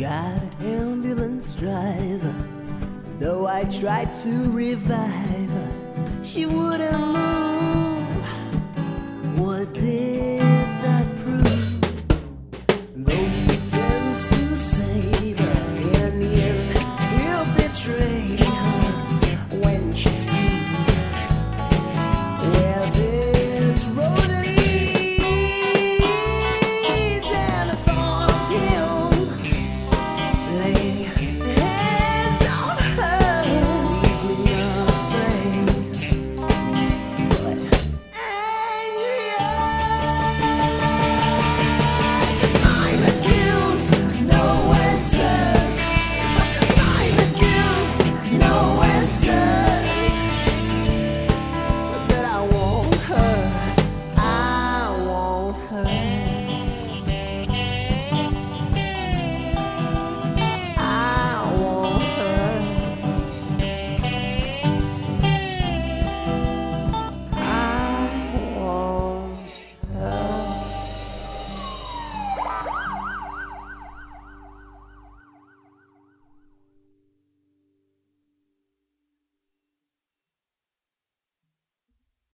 got an ambulance driver. Though I tried to revive her, she wouldn't move.